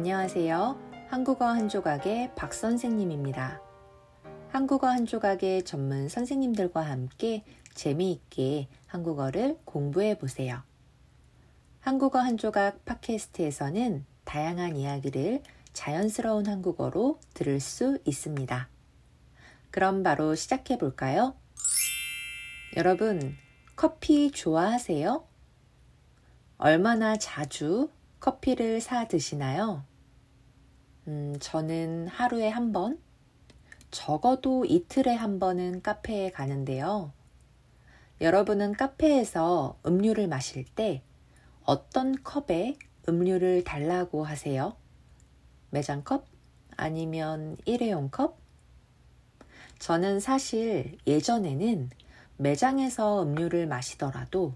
안녕하세요. 한국어 한 조각의 박 선생님입니다. 한국어 한 조각의 전문 선생님들과 함께 재미있게 한국어를 공부해 보세요. 한국어 한 조각 팟캐스트에서는 다양한 이야기를 자연스러운 한국어로 들을 수 있습니다. 그럼 바로 시작해 볼까요? 여러분, 커피 좋아하세요? 얼마나 자주 커피를 사 드시나요? 음, 저는 하루에 한 번, 적어도 이틀에 한 번은 카페에 가는데요. 여러분은 카페에서 음료를 마실 때 어떤 컵에 음료를 달라고 하세요? 매장컵? 아니면 일회용 컵? 저는 사실 예전에는 매장에서 음료를 마시더라도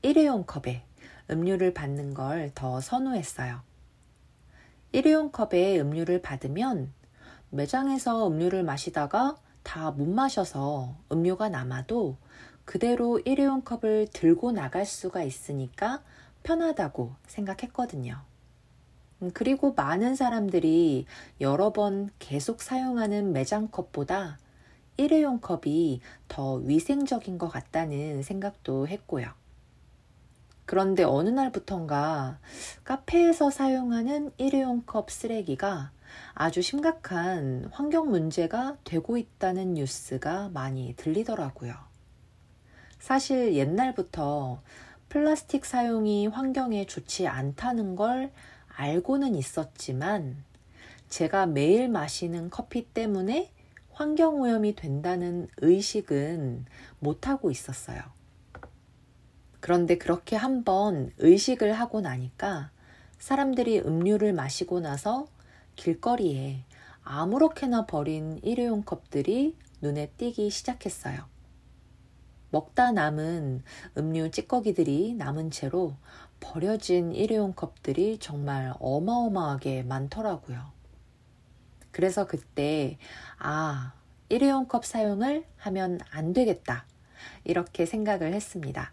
일회용 컵에 음료를 받는 걸 더 선호했어요. 일회용 컵에 음료를 받으면 매장에서 음료를 마시다가 다 못 마셔서 음료가 남아도 그대로 일회용 컵을 들고 나갈 수가 있으니까 편하다고 생각했거든요. 음, 그리고 많은 사람들이 여러 번 계속 사용하는 매장 컵보다 일회용 컵이 더 위생적인 것 같다는 생각도 했고요. 그런데 어느 날부턴가 카페에서 사용하는 일회용 컵 쓰레기가 아주 심각한 환경 문제가 되고 있다는 뉴스가 많이 들리더라고요. 사실 옛날부터 플라스틱 사용이 환경에 좋지 않다는 걸 알고는 있었지만 제가 매일 마시는 커피 때문에 환경오염이 된다는 의식은 못하고 있었어요. 그런데 그렇게 한번 의식을 하고 나니까 사람들이 음료를 마시고 나서 길거리에 아무렇게나 버린 일회용 컵들이 눈에 띄기 시작했어요. 먹다 남은 음료 찌꺼기들이 남은 채로 버려진 일회용 컵들이 정말 어마어마하게 많더라고요. 그래서 그때, 아, 일회용 컵 사용을 하면 안 되겠다. 이렇게 생각을 했습니다.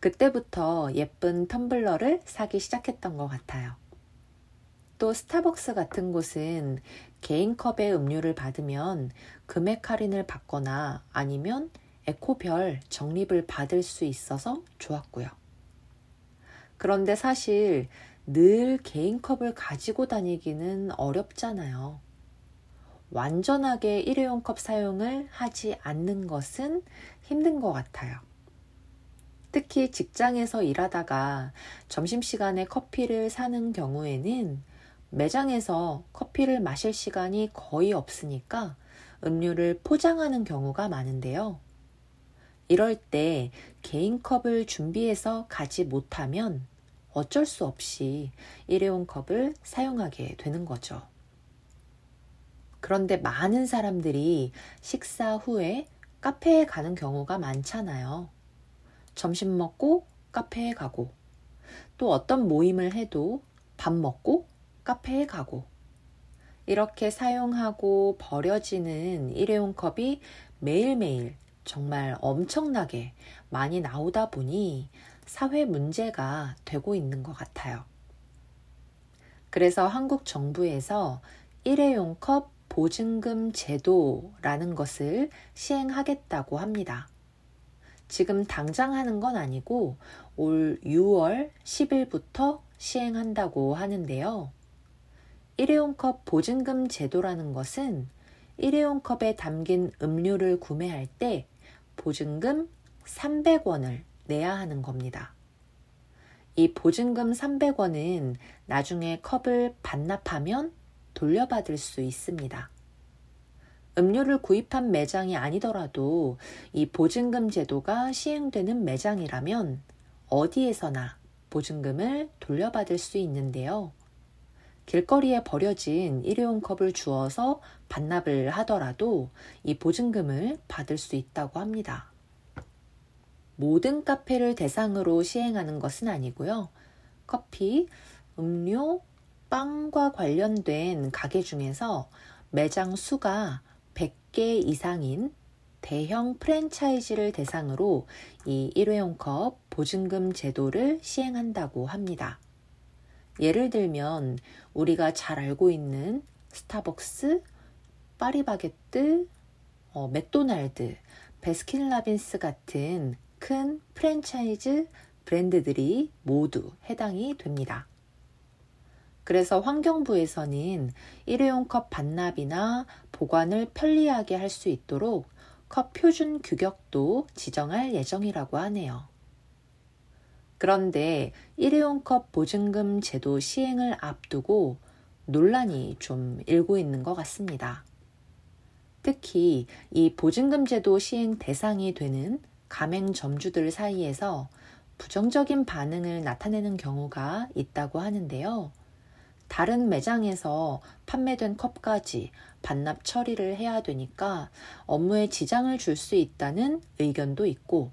그때부터 예쁜 텀블러를 사기 시작했던 것 같아요. 또 스타벅스 같은 곳은 개인 컵에 음료를 받으면 금액 할인을 받거나 아니면 에코별 적립을 받을 수 있어서 좋았고요. 그런데 사실 늘 개인 컵을 가지고 다니기는 어렵잖아요. 완전하게 일회용 컵 사용을 하지 않는 것은 힘든 것 같아요. 특히 직장에서 일하다가 점심시간에 커피를 사는 경우에는 매장에서 커피를 마실 시간이 거의 없으니까 음료를 포장하는 경우가 많은데요. 이럴 때 개인 컵을 준비해서 가지 못하면 어쩔 수 없이 일회용 컵을 사용하게 되는 거죠. 그런데 많은 사람들이 식사 후에 카페에 가는 경우가 많잖아요. 점심 먹고 카페에 가고, 또 어떤 모임을 해도 밥 먹고 카페에 가고, 이렇게 사용하고 버려지는 일회용 컵이 매일매일 정말 엄청나게 많이 나오다 보니 사회 문제가 되고 있는 것 같아요. 그래서 한국 정부에서 일회용 컵 보증금 제도라는 것을 시행하겠다고 합니다. 지금 당장 하는 건 아니고 올 6월 10일부터 시행한다고 하는데요. 일회용 컵 보증금 제도라는 것은 일회용 컵에 담긴 음료를 구매할 때 보증금 300원을 내야 하는 겁니다. 이 보증금 300원은 나중에 컵을 반납하면 돌려받을 수 있습니다. 음료를 구입한 매장이 아니더라도 이 보증금 제도가 시행되는 매장이라면 어디에서나 보증금을 돌려받을 수 있는데요. 길거리에 버려진 일회용 컵을 주어서 반납을 하더라도 이 보증금을 받을 수 있다고 합니다. 모든 카페를 대상으로 시행하는 것은 아니고요. 커피, 음료, 빵과 관련된 가게 중에서 매장 수가 100개 이상인 대형 프랜차이즈를 대상으로 이 일회용 컵 보증금 제도를 시행한다고 합니다. 예를 들면 우리가 잘 알고 있는 스타벅스, 파리바게뜨, 어, 맥도날드, 베스킨라빈스 같은 큰 프랜차이즈 브랜드들이 모두 해당이 됩니다. 그래서 환경부에서는 일회용 컵 반납이나 보관을 편리하게 할 수 있도록 컵 표준 규격도 지정할 예정이라고 하네요. 그런데 일회용 컵 보증금 제도 시행을 앞두고 논란이 좀 일고 있는 것 같습니다. 특히 이 보증금 제도 시행 대상이 되는 가맹점주들 사이에서 부정적인 반응을 나타내는 경우가 있다고 하는데요. 다른 매장에서 판매된 컵까지 반납 처리를 해야 되니까 업무에 지장을 줄 수 있다는 의견도 있고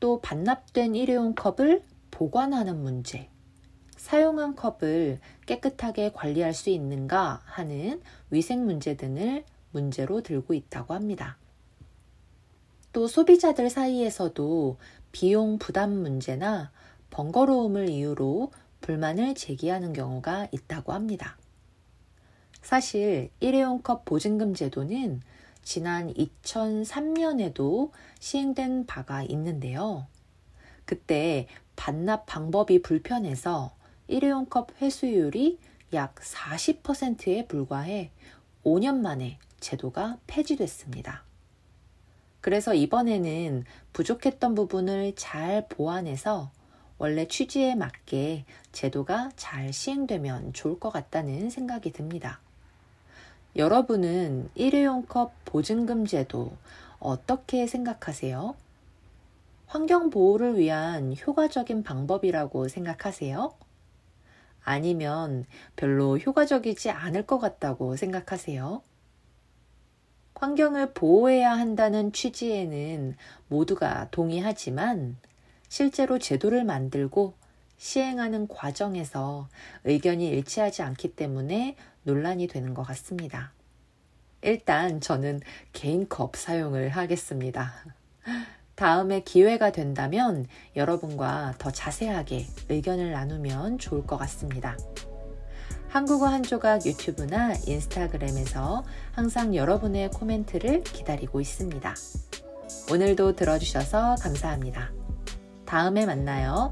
또 반납된 일회용 컵을 보관하는 문제, 사용한 컵을 깨끗하게 관리할 수 있는가 하는 위생 문제 등을 문제로 들고 있다고 합니다. 또 소비자들 사이에서도 비용 부담 문제나 번거로움을 이유로 불만을 제기하는 경우가 있다고 합니다. 사실 일회용 컵 보증금 제도는 지난 2003년에도 시행된 바가 있는데요. 그때 반납 방법이 불편해서 일회용 컵 회수율이 약 40%에 불과해 5년 만에 제도가 폐지됐습니다. 그래서 이번에는 부족했던 부분을 잘 보완해서 원래 취지에 맞게 제도가 잘 시행되면 좋을 것 같다는 생각이 듭니다. 여러분은 일회용 컵 보증금 제도 어떻게 생각하세요? 환경 보호를 위한 효과적인 방법이라고 생각하세요? 아니면 별로 효과적이지 않을 것 같다고 생각하세요? 환경을 보호해야 한다는 취지에는 모두가 동의하지만 실제로 제도를 만들고 시행하는 과정에서 의견이 일치하지 않기 때문에 논란이 되는 것 같습니다. 일단 저는 개인 컵 사용을 하겠습니다. 다음에 기회가 된다면 여러분과 더 자세하게 의견을 나누면 좋을 것 같습니다. 한국어 한 조각 유튜브나 인스타그램에서 항상 여러분의 코멘트를 기다리고 있습니다. 오늘도 들어주셔서 감사합니다. 다음에 만나요.